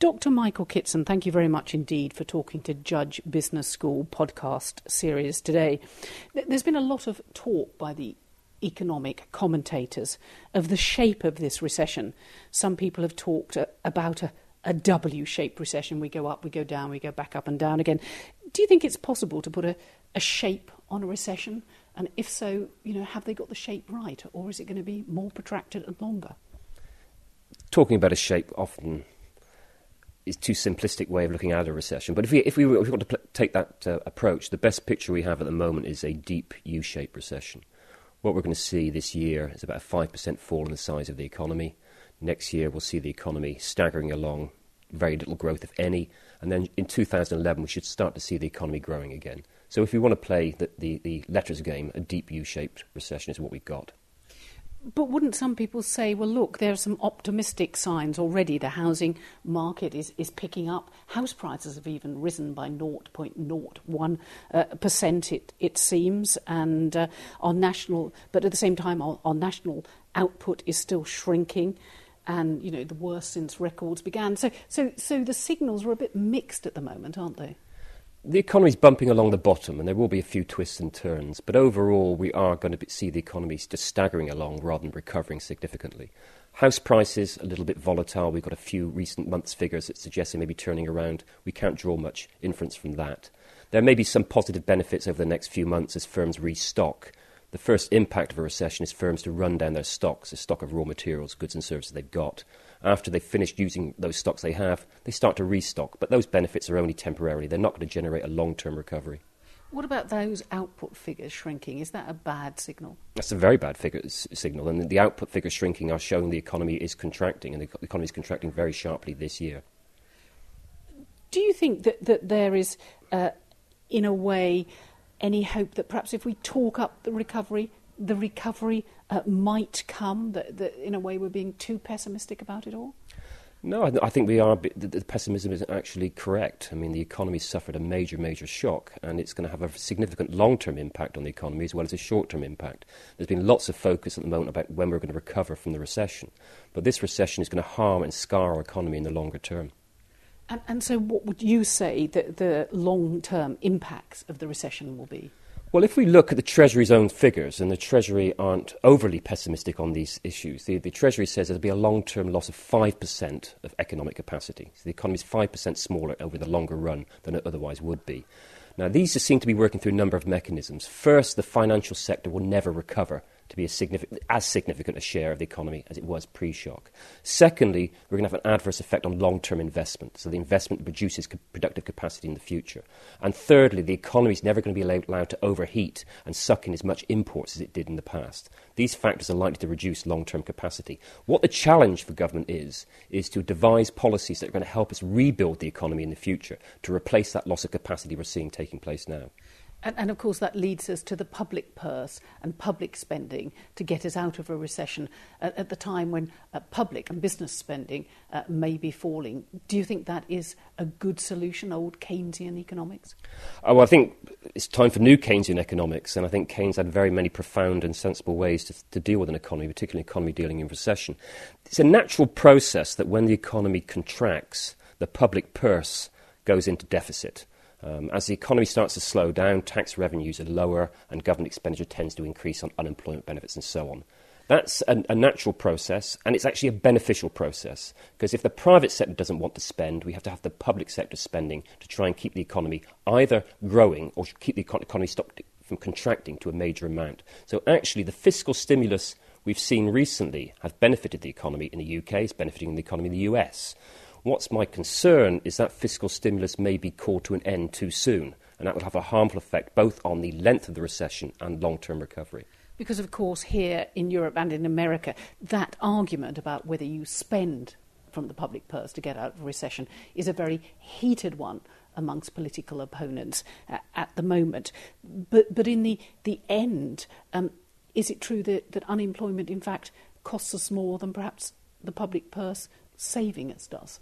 Dr. Michael Kitson, thank you very much indeed for talking to Judge Business School podcast series today. There's been a lot of talk by the economic commentators of the shape of this recession. Some people have talked uh, about a, a W shaped recession. We go up, we go down, we go back up and down again. Do you think it's possible to put a, a shape on a recession? And if so, you know, have they got the shape right, or is it going to be more protracted and longer? Talking about a shape often is too simplistic way of looking at a recession. But if we if we, if we want to pl- take that uh, approach, the best picture we have at the moment is a deep U-shaped recession. What we're going to see this year is about a five percent fall in the size of the economy. Next year, we'll see the economy staggering along, very little growth, if any. And then in 2011, we should start to see the economy growing again. So if we want to play the, the, the letters game, a deep U shaped recession is what we've got. But wouldn't some people say, well, look, there are some optimistic signs already. The housing market is, is picking up. House prices have even risen by 0.01, uh, percent, it, it seems. And uh, our national, but at the same time, our, our national output is still shrinking and you know the worst since records began. So, so, so the signals are a bit mixed at the moment, aren't they? The economy is bumping along the bottom, and there will be a few twists and turns. But overall, we are going to see the economy just staggering along rather than recovering significantly. House prices a little bit volatile. We've got a few recent months' figures that suggest they may be turning around. We can't draw much inference from that. There may be some positive benefits over the next few months as firms restock the first impact of a recession is firms to run down their stocks, the stock of raw materials, goods and services they've got. After they've finished using those stocks they have, they start to restock. But those benefits are only temporary. They're not going to generate a long term recovery. What about those output figures shrinking? Is that a bad signal? That's a very bad figure, signal. And the output figures shrinking are showing the economy is contracting, and the economy is contracting very sharply this year. Do you think that, that there is, uh, in a way, any hope that perhaps if we talk up the recovery, the recovery uh, might come? That, that, in a way we're being too pessimistic about it all? No, I, I think we are. The, the, pessimism is actually correct. I mean, the economy suffered a major, major shock, and it's going to have a significant long-term impact on the economy as well as a short-term impact. There's been lots of focus at the moment about when we're going to recover from the recession, but this recession is going to harm and scar our economy in the longer term. And, and so, what would you say that the long term impacts of the recession will be? Well, if we look at the Treasury's own figures, and the Treasury aren't overly pessimistic on these issues, the, the Treasury says there'll be a long term loss of 5% of economic capacity. So the economy is 5% smaller over the longer run than it otherwise would be. Now, these seem to be working through a number of mechanisms. First, the financial sector will never recover to be significant, as significant a share of the economy as it was pre shock. Secondly, we're going to have an adverse effect on long term investment, so the investment produces co- productive capacity in the future. And thirdly, the economy is never going to be allowed to overheat and suck in as much imports as it did in the past. These factors are likely to reduce long term capacity. What the challenge for government is, is to devise policies that are going to help us rebuild the economy in the future to replace that loss of capacity we're seeing taking place now. And, and, of course, that leads us to the public purse and public spending to get us out of a recession at, at the time when uh, public and business spending uh, may be falling. Do you think that is a good solution, old Keynesian economics? Oh, well, I think it's time for new Keynesian economics, and I think Keynes had very many profound and sensible ways to, to deal with an economy, particularly an economy dealing in recession. It's a natural process that when the economy contracts, the public purse goes into deficit. Um, as the economy starts to slow down, tax revenues are lower and government expenditure tends to increase on unemployment benefits and so on. That's a, a, natural process, and it's actually a beneficial process because if the private sector doesn't want to spend, we have to have the public sector spending to try and keep the economy either growing or keep the economy stopped from contracting to a major amount. So, actually, the fiscal stimulus we've seen recently has benefited the economy in the UK, it's benefiting the economy in the US. What's my concern is that fiscal stimulus may be called to an end too soon, and that will have a harmful effect both on the length of the recession and long term recovery. Because, of course, here in Europe and in America, that argument about whether you spend from the public purse to get out of recession is a very heated one amongst political opponents uh, at the moment. But, but in the, the end, um, is it true that, that unemployment, in fact, costs us more than perhaps the public purse saving us does?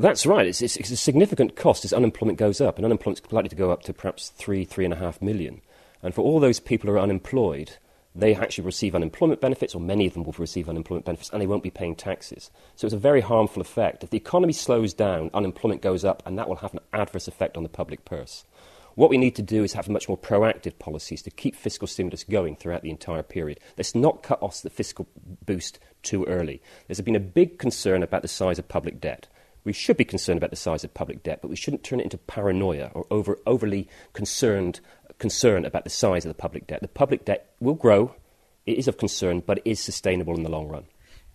That's right. It's, it's, it's, a significant cost as unemployment goes up, and unemployment is likely to go up to perhaps three, three and a half million. And for all those people who are unemployed, they actually receive unemployment benefits, or many of them will receive unemployment benefits, and they won't be paying taxes. So it's a very harmful effect. If the economy slows down, unemployment goes up, and that will have an adverse effect on the public purse. What we need to do is have much more proactive policies to keep fiscal stimulus going throughout the entire period. Let's not cut off the fiscal boost too early. There's been a big concern about the size of public debt. We should be concerned about the size of public debt, but we shouldn't turn it into paranoia or over, overly concerned concern about the size of the public debt. The public debt will grow, it is of concern, but it is sustainable in the long run.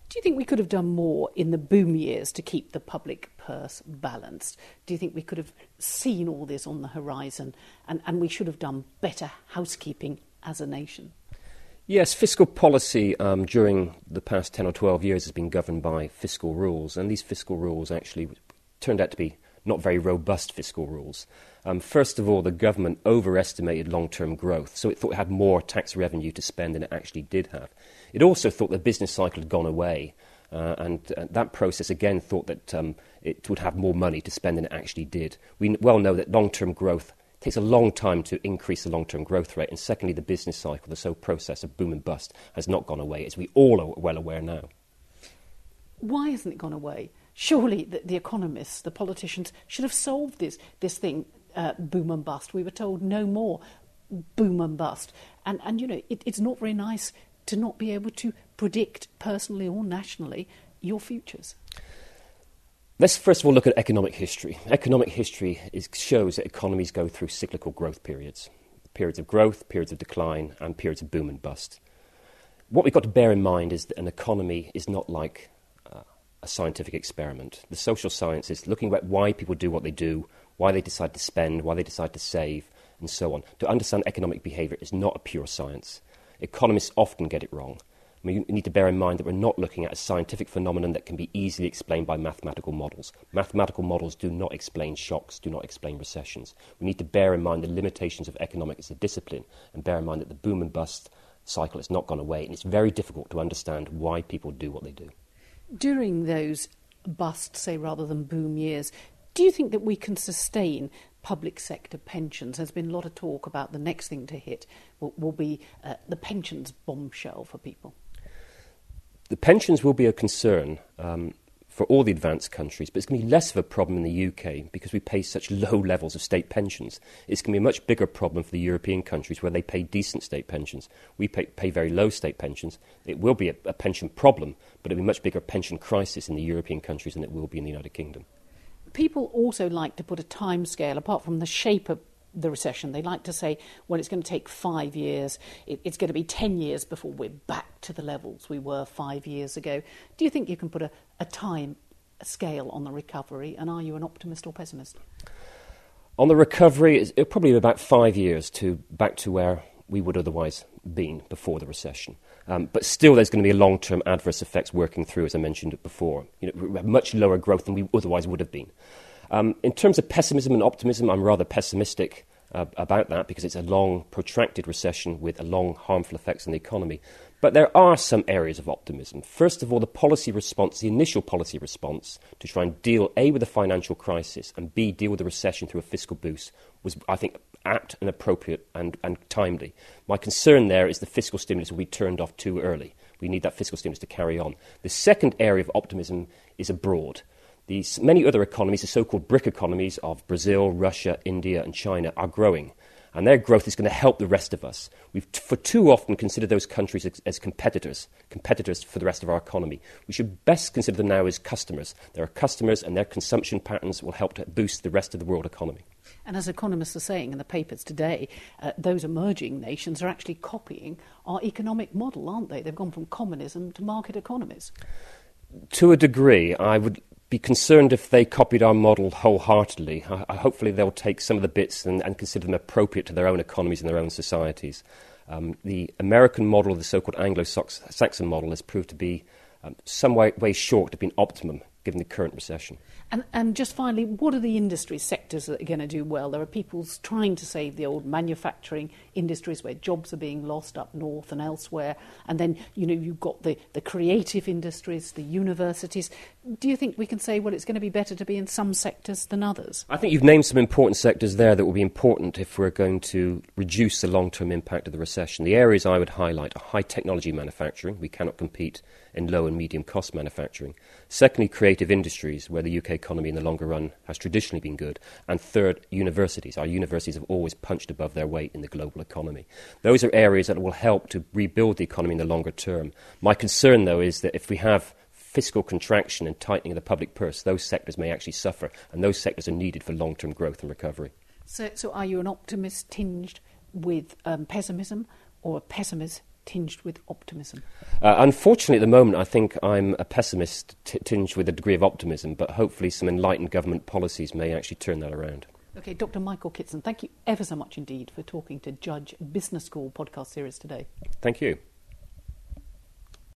Do you think we could have done more in the boom years to keep the public purse balanced? Do you think we could have seen all this on the horizon and, and we should have done better housekeeping as a nation? Yes, fiscal policy um, during the past 10 or 12 years has been governed by fiscal rules, and these fiscal rules actually turned out to be not very robust fiscal rules. Um, first of all, the government overestimated long term growth, so it thought it had more tax revenue to spend than it actually did have. It also thought the business cycle had gone away, uh, and uh, that process again thought that um, it would have more money to spend than it actually did. We well know that long term growth takes a long time to increase the long term growth rate, and secondly, the business cycle, the so process of boom and bust, has not gone away, as we all are well aware now. Why hasn't it gone away? Surely the, the economists, the politicians, should have solved this, this thing uh, boom and bust. We were told no more boom and bust. And, and you know, it, it's not very nice to not be able to predict personally or nationally your futures. Let's first of all look at economic history. Economic history is, shows that economies go through cyclical growth periods periods of growth, periods of decline, and periods of boom and bust. What we've got to bear in mind is that an economy is not like uh, a scientific experiment. The social sciences, looking at why people do what they do, why they decide to spend, why they decide to save, and so on. To understand economic behaviour is not a pure science. Economists often get it wrong. We need to bear in mind that we're not looking at a scientific phenomenon that can be easily explained by mathematical models. Mathematical models do not explain shocks, do not explain recessions. We need to bear in mind the limitations of economics as a discipline and bear in mind that the boom and bust cycle has not gone away and it's very difficult to understand why people do what they do. During those bust, say, rather than boom years, do you think that we can sustain public sector pensions? There's been a lot of talk about the next thing to hit will, will be uh, the pensions bombshell for people. The pensions will be a concern um, for all the advanced countries, but it's going to be less of a problem in the UK because we pay such low levels of state pensions. It's going to be a much bigger problem for the European countries where they pay decent state pensions. We pay, pay very low state pensions. It will be a, a pension problem, but it'll be a much bigger pension crisis in the European countries than it will be in the United Kingdom people also like to put a time scale, apart from the shape of the recession. They like to say, well, it's going to take five years, it, it's going to be 10 years before we're back to the levels we were five years ago. Do you think you can put a, a time scale on the recovery, and are you an optimist or pessimist? On the recovery, it's probably be about five years to back to where we would otherwise been before the recession. Um, but still, there's going to be long term adverse effects working through, as I mentioned before. You know, much lower growth than we otherwise would have been. Um, in terms of pessimism and optimism, I'm rather pessimistic uh, about that because it's a long, protracted recession with a long, harmful effects on the economy. But there are some areas of optimism. First of all, the policy response, the initial policy response to try and deal A with the financial crisis and B deal with the recession through a fiscal boost was, I think, apt and appropriate and, and timely. My concern there is the fiscal stimulus will be turned off too early. We need that fiscal stimulus to carry on. The second area of optimism is abroad. These, many other economies, the so called BRIC economies of Brazil, Russia, India, and China, are growing. And their growth is going to help the rest of us. We've for too often considered those countries as, as, competitors, competitors for the rest of our economy. We should best consider them now as customers. They are customers, and their consumption patterns will help to boost the rest of the world economy. And as economists are saying in the papers today, uh, those emerging nations are actually copying our economic model, aren't they? They've gone from communism to market economies. To a degree, I would be concerned if they copied our model wholeheartedly. I, I, hopefully, they'll take some of the bits and, and, consider them appropriate to their own economies and their own societies. Um, the American model, the so called Anglo Saxon model, has proved to be um, some way, way short of being optimum given the current recession. And, and just finally, what are the industry sectors that are going to do well? There are people trying to save the old manufacturing industries where jobs are being lost up north and elsewhere. And then, you know, you've got the, the creative industries, the universities. Do you think we can say, well, it's going to be better to be in some sectors than others? I think you've named some important sectors there that will be important if we're going to reduce the long term impact of the recession. The areas I would highlight are high technology manufacturing. We cannot compete in low and medium cost manufacturing. Secondly, creative industries, where the UK economy in the longer run has traditionally been good. And third, universities. Our universities have always punched above their weight in the global economy. Those are areas that will help to rebuild the economy in the longer term. My concern, though, is that if we have fiscal contraction and tightening of the public purse, those sectors may actually suffer, and those sectors are needed for long term growth and recovery. So, so, are you an optimist tinged with um, pessimism or a pessimist tinged with optimism? Uh, unfortunately, at the moment, I think I'm a pessimist t- tinged with a degree of optimism, but hopefully, some enlightened government policies may actually turn that around. Okay, Dr. Michael Kitson, thank you ever so much indeed for talking to Judge Business School podcast series today. Thank you.